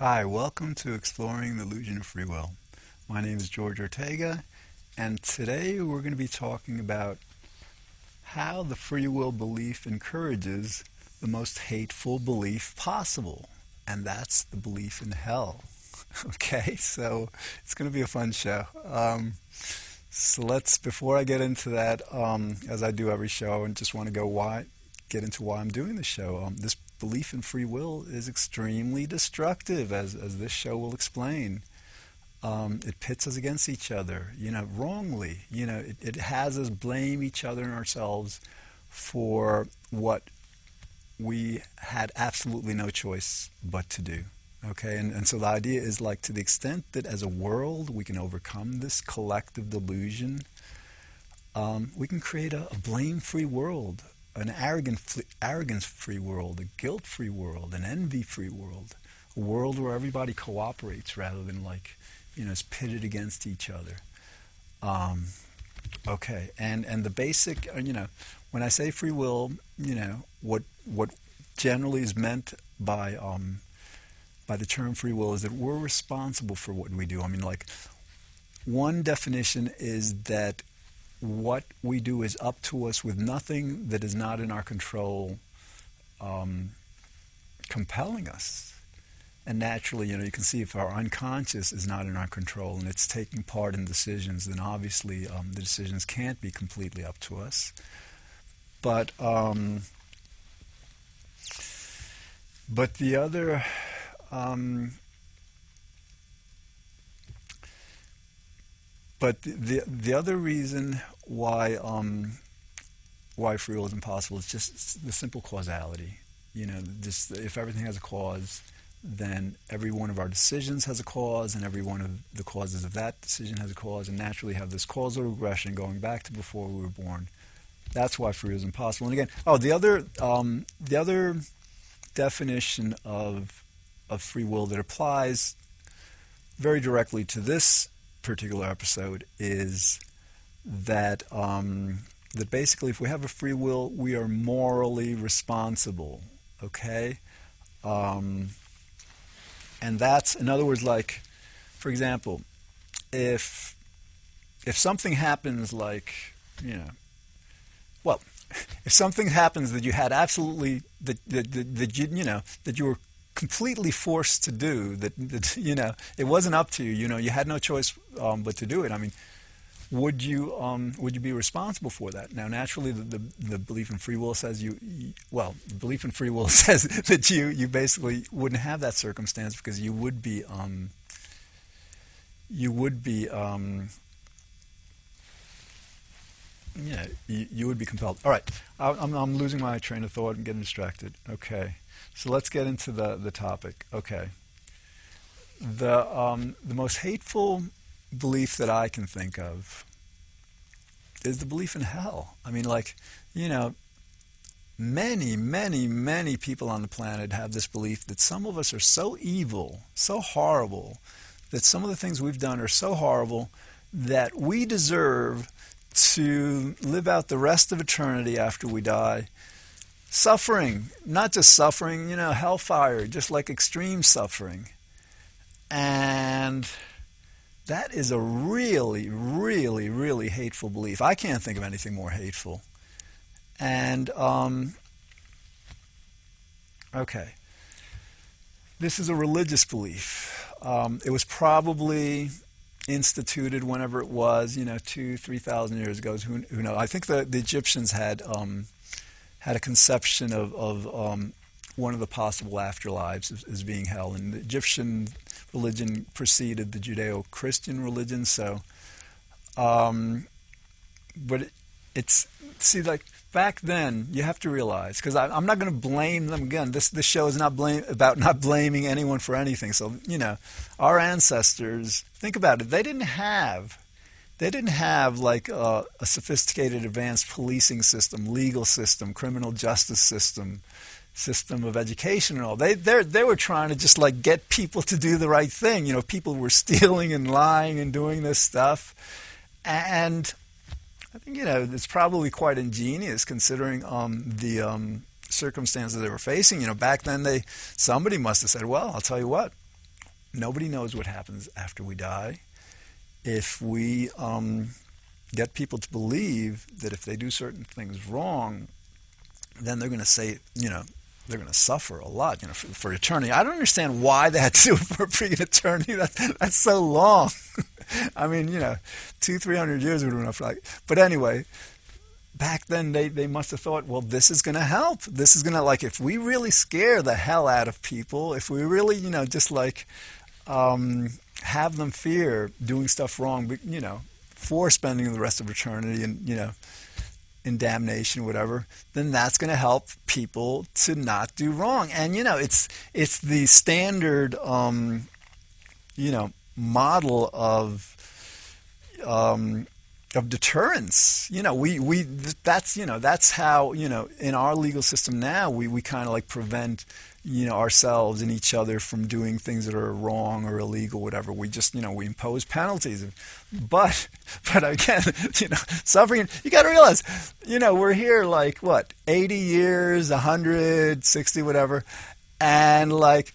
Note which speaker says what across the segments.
Speaker 1: Hi, welcome to Exploring the Illusion of Free Will. My name is George Ortega, and today we're going to be talking about how the free will belief encourages the most hateful belief possible, and that's the belief in hell. okay, so it's going to be a fun show. Um, so let's, before I get into that, um, as I do every show, and just want to go why, get into why I'm doing the show. Um, this belief in free will is extremely destructive, as, as this show will explain. Um, it pits us against each other, you know, wrongly. You know, it, it has us blame each other and ourselves for what we had absolutely no choice but to do. Okay, and, and so the idea is like to the extent that as a world we can overcome this collective delusion, um, we can create a, a blame free world, an arrogant, arrogance free world, a guilt free world, an envy free world, a world where everybody cooperates rather than like, you know, is pitted against each other. Um, okay, and and the basic, uh, you know, when I say free will, you know, what what generally is meant by um, by the term free will is that we're responsible for what we do. I mean, like one definition is that what we do is up to us with nothing that is not in our control um, compelling us. And naturally, you know, you can see if our unconscious is not in our control and it's taking part in decisions, then obviously um, the decisions can't be completely up to us. But um, but the other um, But the the other reason why um, why free will is impossible is just the simple causality. You know, just if everything has a cause, then every one of our decisions has a cause, and every one of the causes of that decision has a cause, and naturally have this causal regression going back to before we were born. That's why free will is impossible. And again, oh, the other um, the other definition of of free will that applies very directly to this particular episode is that um, that basically, if we have a free will, we are morally responsible. Okay, um, and that's in other words, like, for example, if if something happens, like you know, well, if something happens that you had absolutely that that, that, that you you know that you were completely forced to do that, that, you know it wasn't up to you you know you had no choice um, but to do it i mean would you um, would you be responsible for that now naturally the, the, the, belief in free will says you, well the belief in free will says that you you basically wouldn't have that circumstance because you would be um, you would be um, yeah, you, you, would be compelled. All right, I, I'm, I'm losing my train of thought and getting distracted. Okay. So let's get into the, the topic. Okay. The, um, the most hateful belief that I can think of is the belief in hell. I mean, like, you know, many, many, many people on the planet have this belief that some of us are so evil, so horrible, that some of the things we've done are so horrible that we deserve to live out the rest of eternity after we die Suffering, not just suffering, you know, hellfire, just like extreme suffering. And that is a really, really, really hateful belief. I can't think of anything more hateful. And, um, okay. This is a religious belief. Um, it was probably instituted whenever it was, you know, two, three thousand years ago. Who, who knows? I think the, the Egyptians had um, had a conception of, of um, one of the possible afterlives as, as, being hell. And the Egyptian religion preceded the Judeo Christian religion, so. Um, but it, it's, see, like, back then, you have to realize, because I'm not going to blame them again. This, this show is not blame, about not blaming anyone for anything. So, you know, our ancestors, think about it, they didn't have they didn't have like a, a sophisticated advanced policing system, legal system, criminal justice system, system of education and all. They they they were trying to just like get people to do the right thing. You know, people were stealing and lying and doing this stuff, and I think you know it's probably quite ingenious considering um, the um, circumstances they were facing. You know, back then they somebody must have said, "Well, I'll tell you what, nobody knows what happens after we die. If we um, get people to believe that if they do certain things wrong, then they're going to say, you know, they're going to suffer a lot, you know, for, for, eternity. I don't understand why they had to do it for eternity. That's that's so long. I mean, you know, two, three hundred years would have been enough. Like, but anyway, back then they, they must have thought, well, this is going to help. This is going to, like, if we really scare the hell out of people, if we really, you know, just like um, have them fear doing stuff wrong, you know, for spending the rest of eternity and, you know, in damnation, whatever, then that's going to help people to not do wrong. And you know, it's it's the standard, um, you know, model of um, of deterrence. You know, we, we that's you know that's how you know in our legal system now we, we kind of like prevent you know ourselves and each other from doing things that are wrong or illegal, whatever. We just you know we impose penalties, but but again you know suffering. You got to realize you know we're here like what eighty years, hundred, sixty, whatever, and like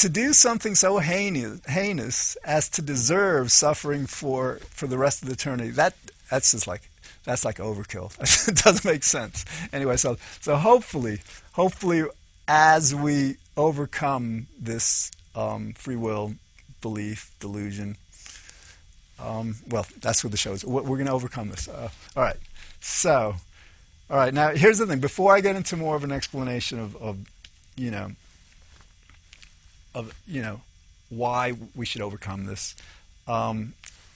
Speaker 1: to do something so heinous, heinous as to deserve suffering for, for the rest of the eternity, that that's just like that's like overkill. it doesn't make sense. Anyway, so so hopefully, hopefully, as we overcome this um, free will belief delusion, um, well, that's what the show is. We're going to overcome this. Uh, all right. So, all right. Now, here's the thing. Before I get into more of an explanation of, of you know, of you know why we should overcome this. Um,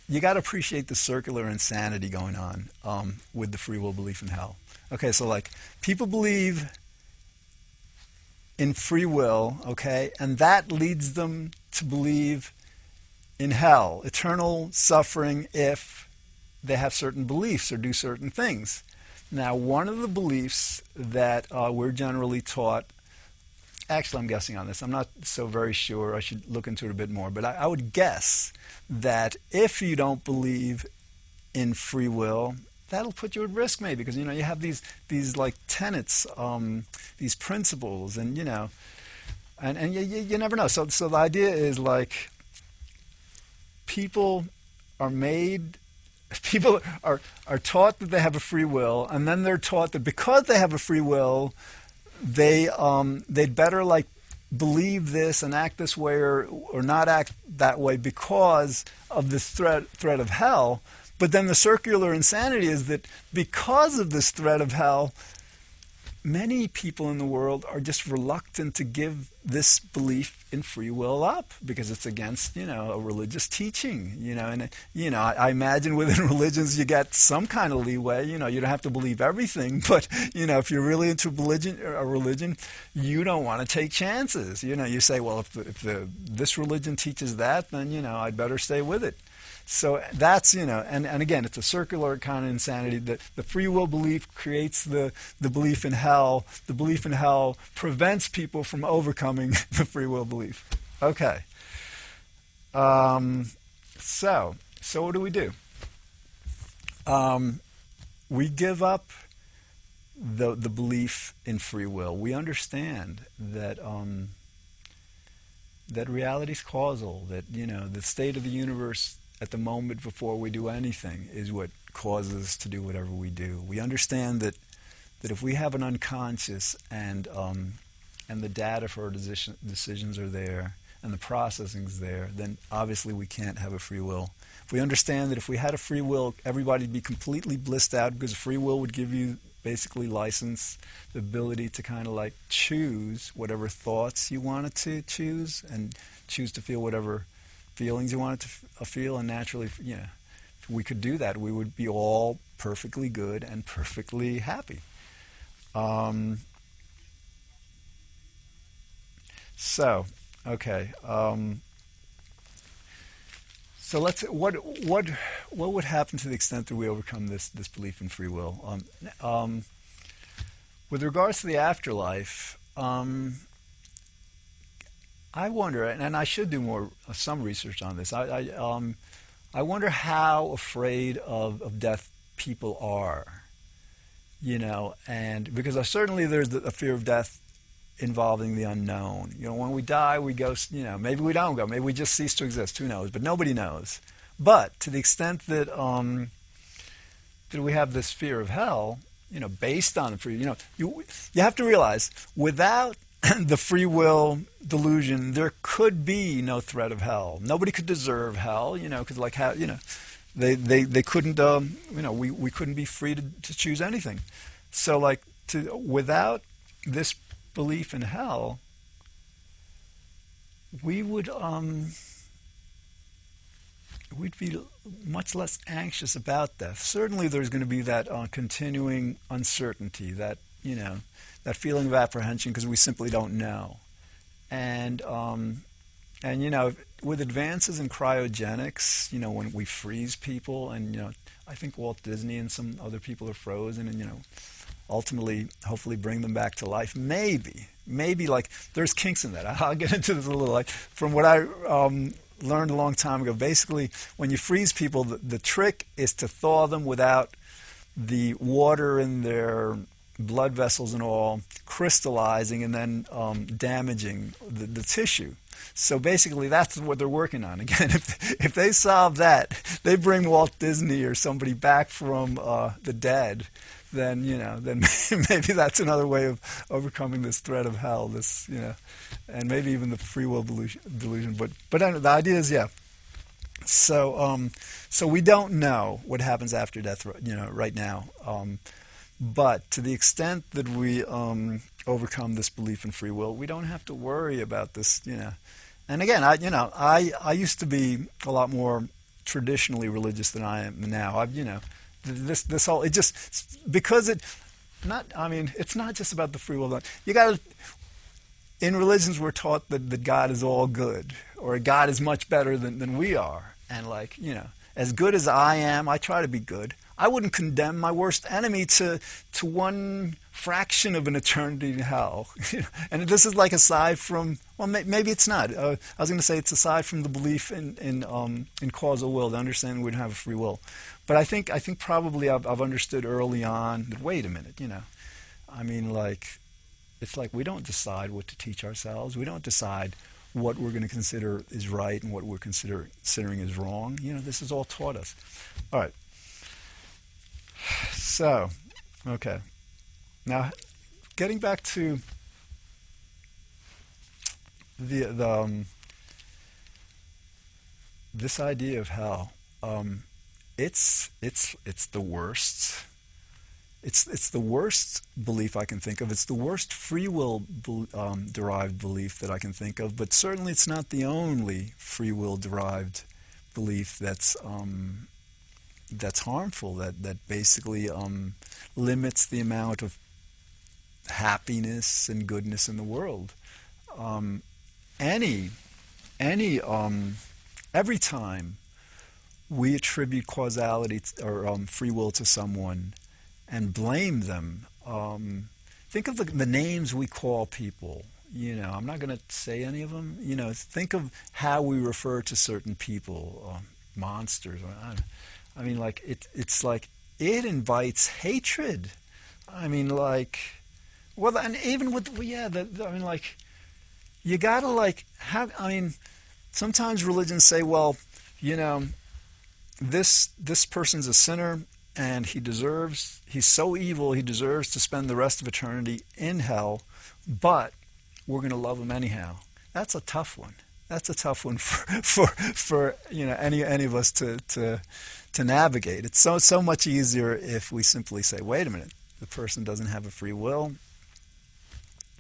Speaker 1: you got to appreciate the circular insanity going on um, with the free will belief in hell. Okay, so like people believe in free will, okay, and that leads them to believe in hell, eternal suffering if they have certain beliefs or do certain things. Now, one of the beliefs that uh, we're generally taught actually, I'm guessing on this. I'm not so very sure. I should look into it a bit more. But I, I would guess that if you don't believe in free will, that'll put you at risk maybe because you know you have these these like tenets, um, these principles, and you know, and and you, you, never know. So so the idea is like people are made people are, are taught that they have a free will, and then they're taught that because they have a free will, they um, they'd better like believe this and act this way or, or not act that way because of this threat threat of hell. But then the circular insanity is that because of this threat of hell, many people in the world are just reluctant to give this belief in free will up because it's against you know a religious teaching you know and you know I, imagine within religions you get some kind of leeway you know you don't have to believe everything but you know if you're really into religion uh, a religion you don't want to take chances you know you say well if, the, if the, this religion teaches that then you know I'd better stay with it so that's, you know, and, and again, it's a circular kind of insanity. that the free will belief creates the, the belief in hell. The belief in hell prevents people from overcoming the free will belief. Okay. Um, so, so what do we do? Um, we give up the the belief in free will. We understand that um, that reality is causal. That you know the state of the universe at the moment before we do anything is what causes us to do whatever we do. We understand that that if we have an unconscious and um, and the data for our decision, decisions are there and the processing is there, then obviously we can't have a free will. If we understand that if we had a free will, everybody'd be completely blissed out because free will would give you basically license the ability to kind of like choose whatever thoughts you wanted to choose and choose to feel whatever feelings you wanted to f- uh, feel, and naturally, you know, if we could do that, we would be all perfectly good and perfectly happy. Um, so, okay. Um, so let's what what what would happen to the extent that we overcome this this belief in free will? Um, um, with regards to the afterlife, um, I wonder, and I should do more uh, some research on this. I, I, um, I wonder how afraid of, of death people are, you know, and because certainly there's a fear of death involving the unknown. You know, when we die, we go, you know, maybe we don't go, maybe we just cease to exist, who knows, but nobody knows. But to the extent that, um, that we have this fear of hell, you know, based on free, you know, you, you have to realize without the free will delusion, there could be no threat of hell. Nobody could deserve hell, you know, because like how, you know, they, they, they couldn't, um, you know, we, we couldn't be free to, to choose anything. So like to, without this belief in hell, we would um, we'd be much less anxious about death. Certainly, there's going to be that uh, continuing uncertainty, that you know, that feeling of apprehension because we simply don't know, and um, and you know, with advances in cryogenics, you know, when we freeze people, and you know, I think Walt Disney and some other people are frozen, and you know, ultimately, hopefully, bring them back to life. Maybe, maybe like there's kinks in that. I'll get into this a little. Like from what I um, learned a long time ago, basically, when you freeze people, the, the trick is to thaw them without the water in their blood vessels and all crystallizing and then um, damaging the, the tissue. So basically, that's what they're working on. Again, if if they solve that, they bring Walt Disney or somebody back from uh, the dead then you know, then maybe that's another way of overcoming this threat of hell. This, you know, and maybe even the free will delusion. But but the idea is, yeah. So um, so we don't know what happens after death, you know, right now. Um, but to the extent that we um, overcome this belief in free will, we don't have to worry about this, you know. And again, I you know, I I used to be a lot more traditionally religious than I am now. I've you know this this whole it just because it not I mean it's not just about the free will. You got to in religions we're taught that, that God is all good or God is much better than, than we are and like you know as good as I am I try to be good I wouldn't condemn my worst enemy to to one fraction of an eternity in hell. and this is like aside from well, may, maybe it's not. Uh, I was going to say it's aside from the belief in in, um, in causal will, the understanding we don't have free will. But I think I think probably I've, I've understood early on that wait a minute, you know, I mean like it's like we don't decide what to teach ourselves. We don't decide what we're going to consider is right and what we're consider, considering is wrong. You know, this is all taught us. All right. So, okay. Now, getting back to the, the um, this idea of hell, um, it's it's it's the worst. It's it's the worst belief I can think of. It's the worst free will um, derived belief that I can think of. But certainly, it's not the only free will derived belief that's um, that's harmful, that, that basically um, limits the amount of happiness and goodness in the world. Um, any, any, um, every time we attribute causality or um, free will to someone and blame them, um, think of the, the names we call people you know, I'm not going to say any of them. You know, think of how we refer to certain people, uh, monsters. I mean, like it, it's like it invites hatred. I mean, like, well, and even with well, yeah, the, the, I mean, like, you gotta like have. I mean, sometimes religions say, well, you know, this this person's a sinner and he deserves. He's so evil, he deserves to spend the rest of eternity in hell. But we're to love him anyhow. That's a tough one. That's a tough one for for for you know any any of us to to to navigate. It's so so much easier if we simply say, "Wait a minute, the person doesn't have a free will."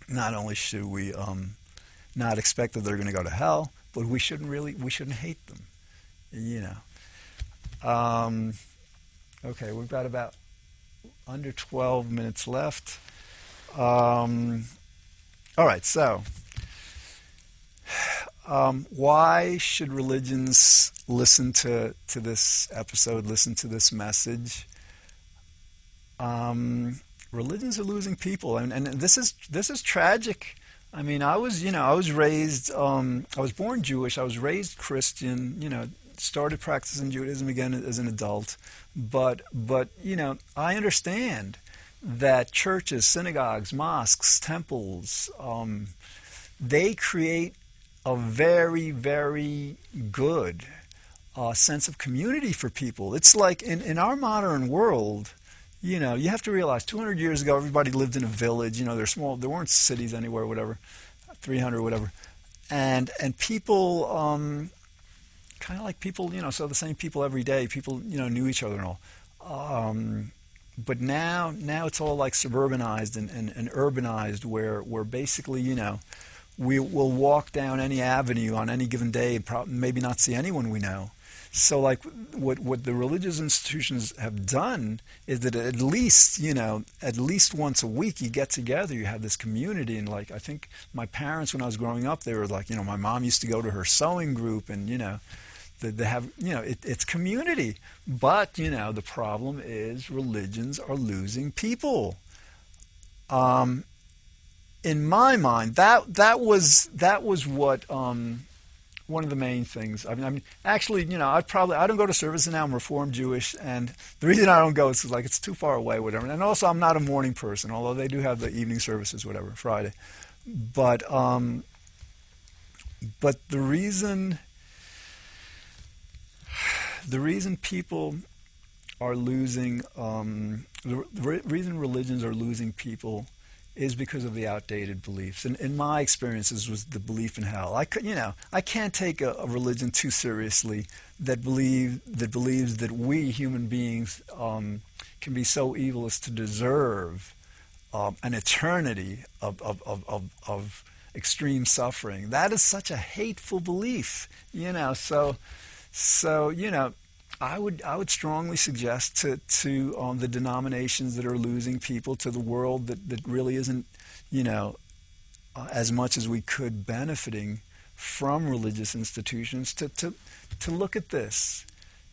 Speaker 1: Not only should we um, not expect that they're going to go to hell, but we shouldn't really we shouldn't hate them. You know. Um, okay, we've got about under 12 minutes left. Um, all right, so um, why should religions listen to, to this episode, listen to this message? Um, religions are losing people, and, and this is this is tragic. I mean, I was you know I was raised um, I was born Jewish. I was raised Christian. You know, started practicing Judaism again as an adult, but but you know I understand that churches, synagogues, mosques, temples, um, they create a very, very good uh, sense of community for people. It's like in, in our modern world, you know, you have to realize 200 years ago, everybody lived in a village. You know, they're small. There weren't cities anywhere, whatever, 300, whatever, and and people, um, kind of like people, you know, so the same people every day. People, you know, knew each other and all. Um, but now, now it's all like suburbanized and, and, and urbanized, where where basically, you know, we will walk down any avenue on any given day and maybe not see anyone we know. So, like, what what the religious institutions have done is that at least, you know, at least once a week you get together, you have this community, and like, I think my parents, when I was growing up, they were like, you know, my mom used to go to her sewing group, and you know, they, they have, you know, it, it's community. But you know, the problem is religions are losing people. Um, in my mind, that that was that was what. Um, one of the main things. I mean, I mean, actually, you know, I probably I don't go to service now. I'm Reformed Jewish, and the reason I don't go is like it's too far away, whatever. And also, I'm not a morning person, although they do have the evening services, whatever, Friday. But um, but the reason the reason people are losing um, the, the reason religions are losing people is because of the outdated beliefs. And in my experiences was the belief in hell. I could, you know, I can't take a, a religion too seriously that believe that believes that we human beings um, can be so evil as to deserve um, an eternity of, of, of, of, of extreme suffering. That is such a hateful belief, you know. So, so you know, I would I would strongly suggest to to um, the denominations that are losing people to the world that, that really isn't you know uh, as much as we could benefiting from religious institutions to to to look at this.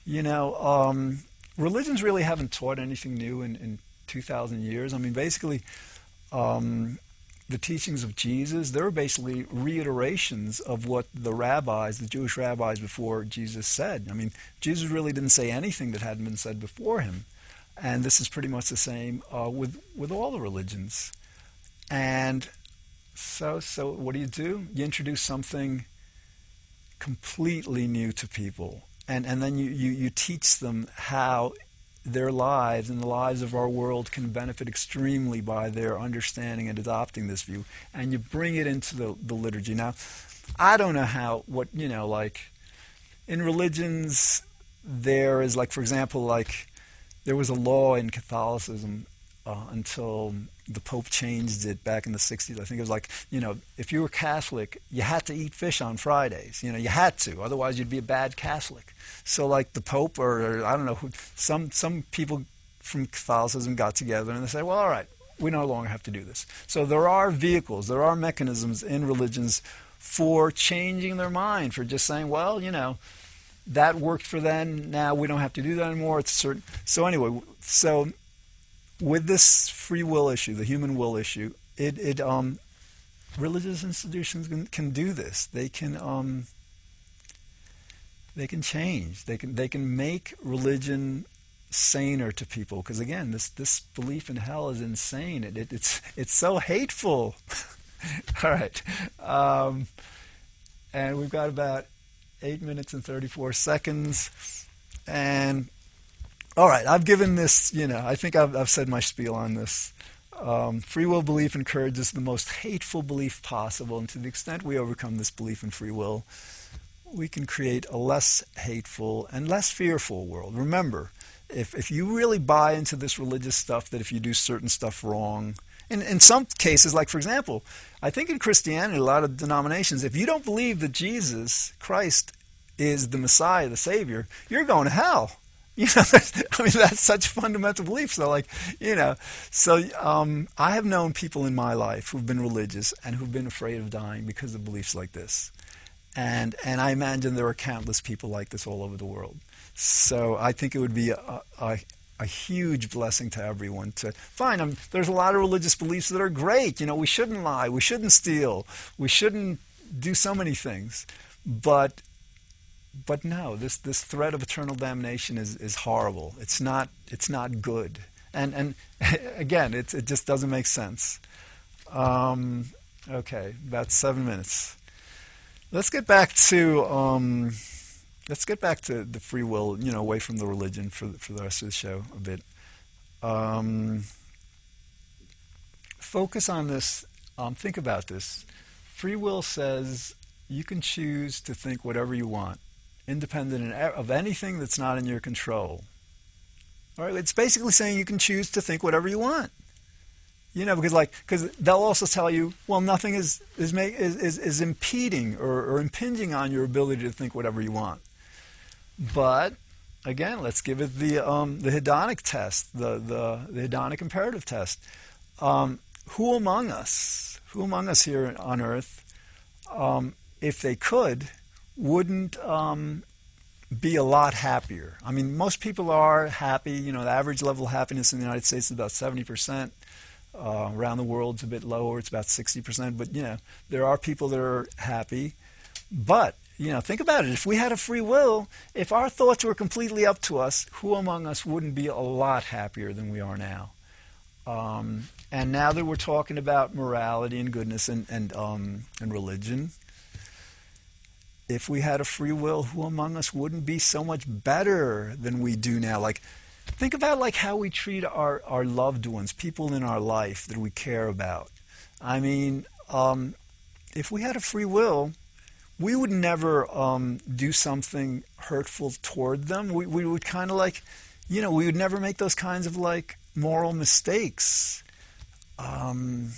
Speaker 1: You know, um, religions really haven't taught anything new in, in 2,000 years. I mean, basically, um, the teachings of Jesus, they're basically reiterations of what the rabbis, the Jewish rabbis before Jesus said. I mean, Jesus really didn't say anything that hadn't been said before him. And this is pretty much the same uh, with, with all the religions. And so, so what do you do? You introduce something completely new to people. And, and then you, you, you teach them how their lives and the lives of our world can benefit extremely by their understanding and adopting this view. And you bring it into the, the liturgy. Now, I don't know how, what, you know, like in religions, there is, like, for example, like there was a law in Catholicism uh, until the Pope changed it back in the 60s. I think it was like, you know, if you were Catholic, you had to eat fish on Fridays. You know, you had to. Otherwise, you'd be a bad Catholic. So, like the Pope, or, or I don't know, who, some, some people from Catholicism got together and they said, well, all right, we no longer have to do this. So, there are vehicles, there are mechanisms in religions for changing their mind, for just saying, well, you know, that worked for them. Now we don't have to do that anymore. It's certain. So anyway, so with this free will issue, the human will issue, it, it um, religious institutions can, can do this. They can um, they can change. They can they can make religion saner to people. Because again, this this belief in hell is insane. It, it it's it's so hateful. All right, um, and we've got about eight minutes and thirty four seconds, and all right, I've given this, you know, I think I've, I've said my spiel on this. Um, free will belief encourages the most hateful belief possible, and to the extent we overcome this belief in free will, we can create a less hateful and less fearful world. Remember, if, if you really buy into this religious stuff, that if you do certain stuff wrong, in, in some cases, like for example, I think in Christianity, a lot of denominations, if you don't believe that Jesus Christ is the Messiah, the Savior, you're going to hell. You know, I mean, that's such fundamental belief. So, like, you know, so um, I have known people in my life who've been religious and who've been afraid of dying because of beliefs like this. And, and I imagine there are countless people like this all over the world. So I think it would be a, a, a huge blessing to everyone to find. Um, there's a lot of religious beliefs that are great. You know, we shouldn't lie, we shouldn't steal, we shouldn't do so many things. But but no, this, this threat of eternal damnation is, is horrible. It's not, it's not good. And and again, it it just doesn't make sense. Um, okay, about seven minutes. Let's get back to um, let's get back to the free will. You know, away from the religion for for the rest of the show a bit. Um, focus on this. Um, think about this. Free will says you can choose to think whatever you want, independent of anything that's not in your control. All right, it's basically saying you can choose to think whatever you want. You know, because like, because they'll also tell you, well, nothing is is make, is, is, is impeding or, or impinging on your ability to think whatever you want. But again, let's give it the um, the hedonic test, the, the the hedonic imperative test. Um, who among us, who among us here on Earth, um, if they could, wouldn't um, be a lot happier? I mean, most people are happy. You know, the average level of happiness in the United States is about seventy percent. Uh, around the world, it's a bit lower. It's about 60%. But, you know, there are people that are happy. But, you know, think about it. If we had a free will, if our thoughts were completely up to us, who among us wouldn't be a lot happier than we are now? Um, and now that we're talking about morality and goodness and, and, um, and religion, if we had a free will, who among us wouldn't be so much better than we do now? Like, Think about like how we treat our, our loved ones, people in our life that we care about. I mean, um, if we had a free will, we would never um, do something hurtful toward them. We, we would kind of like, you know, we would never make those kinds of like moral mistakes. Um,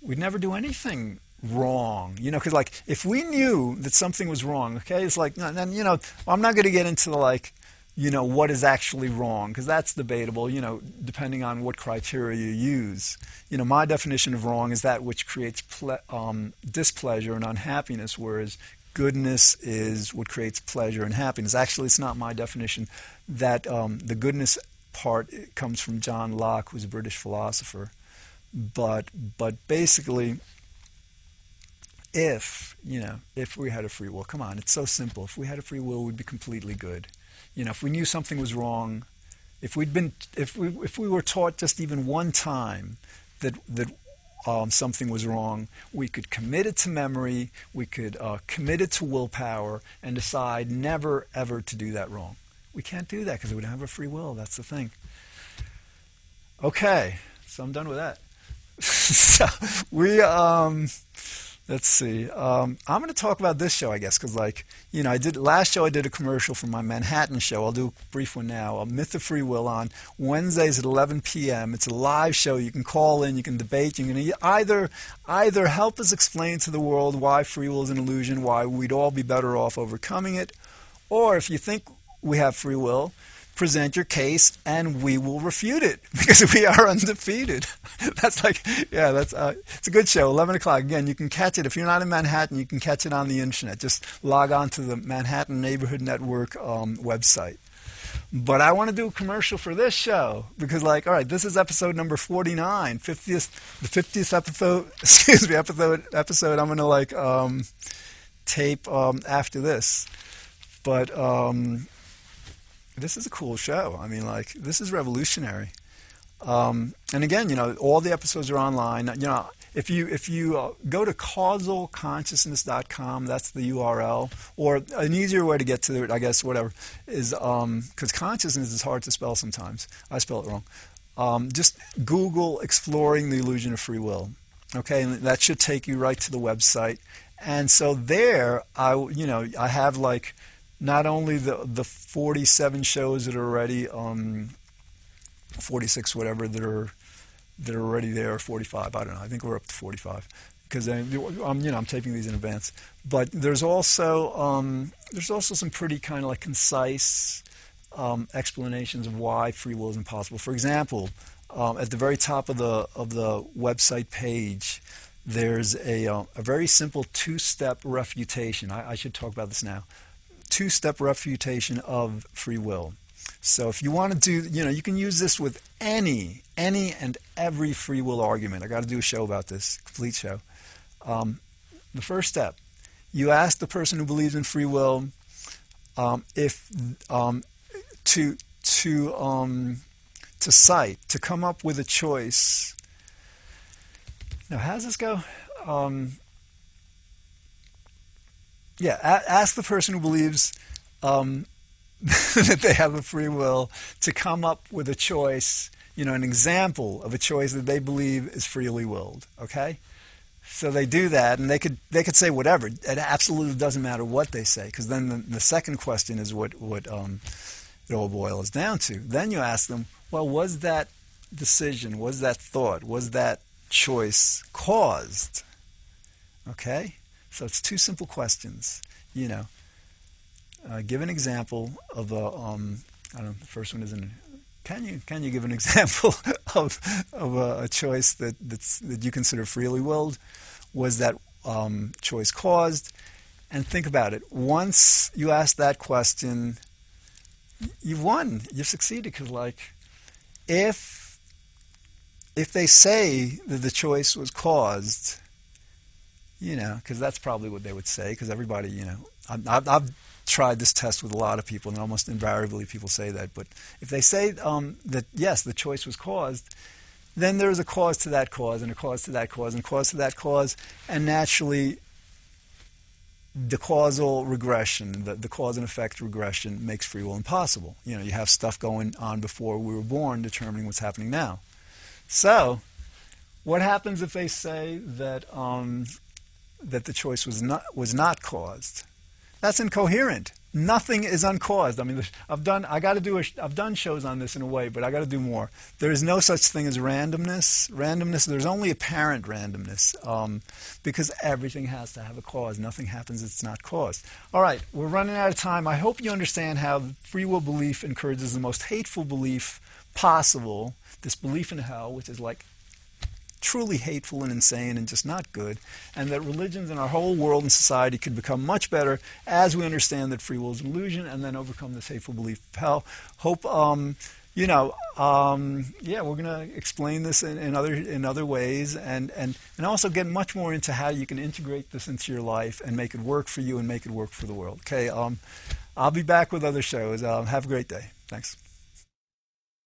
Speaker 1: we'd never do anything wrong, you know, because like if we knew that something was wrong, okay, it's like, then you know, I'm not going to get into the like you know, what is actually wrong, because that's debatable, you know, depending on what criteria you use. You know, my definition of wrong is that which creates ple- um, displeasure and unhappiness, whereas goodness is what creates pleasure and happiness. Actually, it's not my definition. That um, the goodness part comes from John Locke, who's a British philosopher. But but basically, if you know, if we had a free will, come on, it's so simple. If we had a free will, we'd be completely good you know, if we knew something was wrong, if we'd been, if we, if we were taught just even one time that that um, something was wrong, we could commit it to memory, we could uh, commit it to willpower, and decide never ever to do that wrong. We can't do that because we don't have a free will. That's the thing. Okay, so I'm done with that. so we um, let's see. Um, I'm going to talk about this show, I guess, because like you know, I did last show. I did a commercial for my Manhattan show. I'll do a brief one now. A Myth of Free Will on Wednesdays at 11 p.m. It's a live show. You can call in. You can debate. You can either either help us explain to the world why free will is an illusion, why we'd all be better off overcoming it, or if you think we have free will present your case and we will refute it because we are undefeated. that's like, yeah, that's uh, it's a good show. Eleven o'clock again. You can catch it if you're not in Manhattan. You can catch it on the internet. Just log on to the Manhattan Neighborhood Network um, website. But I want to do a commercial for this show because, like, all right, this is episode number 49, 50th, the 50th episode, excuse me, episode, episode I'm going to, like, um, tape um, after this. But um, this is a cool show. I mean, like, this is revolutionary. Um, and again, you know, all the episodes are online. You know, if you if you uh, go to causalconsciousness.com, that's the URL. Or an easier way to get to it, I guess, whatever, is because um, consciousness is hard to spell sometimes. I spell it wrong. Um, just Google "exploring the illusion of free will." Okay, and that should take you right to the website. And so there, I you know I have like not only the the 47 shows that are already um 46 whatever that are that are already there 45 I don't know I think we're up to 45 because I'm you know I'm taping these in advance. But there's also um, there's also some pretty kind of like concise um, explanations of why free will is impossible. For example um, at the very top of the of the website page there's a, uh, a very simple two-step refutation. I, I should talk about this now two step refutation of free will. So if you want to do, you know, you can use this with any, any and every free will argument. I got to do a show about this, complete show. Um, the first step, you ask the person who believes in free will um, if um, to to um, to cite, to come up with a choice. Now, how does this go? Yeah, a- ask the person who believes um, that they have a free will to come up with a choice, you know, an example of a choice that they believe is freely willed. Okay, so they do that, and they could they could say whatever. It absolutely doesn't matter what they say, because then the, the, second question is what what um, it all boils down to. Then you ask them, well, was that decision, was that thought, was that choice caused? Okay, so it's two simple questions. You know, uh, give an example of a. Um, I don't know. The first one isn't. Can you can you give an example of of a, a choice that that you consider freely willed? Was that um, choice caused? And think about it. Once you ask that question, you've won. You've succeeded because, like, if if they say that the choice was caused, you know, because that's probably what they would say. Because everybody, you know, I've, I've, tried this test with a lot of people, and almost invariably people say that. But if they say um, that yes, the choice was caused, then there's a cause to that cause, and a cause to that cause, and a cause to that cause, and naturally the causal regression, the, the cause and effect regression makes free will impossible. You know, you have stuff going on before we were born determining what's happening now. So, what happens if they say that um, that the choice was not was not caused? That's incoherent nothing is uncaused. I mean, I've done. I got to do. A, I've done shows on this in a way, but I got to do more. There is no such thing as randomness. Randomness. There's only apparent randomness, um, because everything has to have a cause. Nothing happens it's not caused. All right, we're running out of time. I hope you understand how free will belief encourages the most hateful belief possible. This belief in hell, which is like truly hateful and insane and just not good, and that religions and our whole world and society could become much better as we understand that free will is an illusion and then overcome this hateful belief of hell. Hope, um, you know, um, yeah, we're going to explain this in, in, other in other ways, and, and and also get much more into how you can integrate this into your life and make it work for you and make it work for the world. Okay, um, I'll be back with other shows. Um, have a great day. Thanks.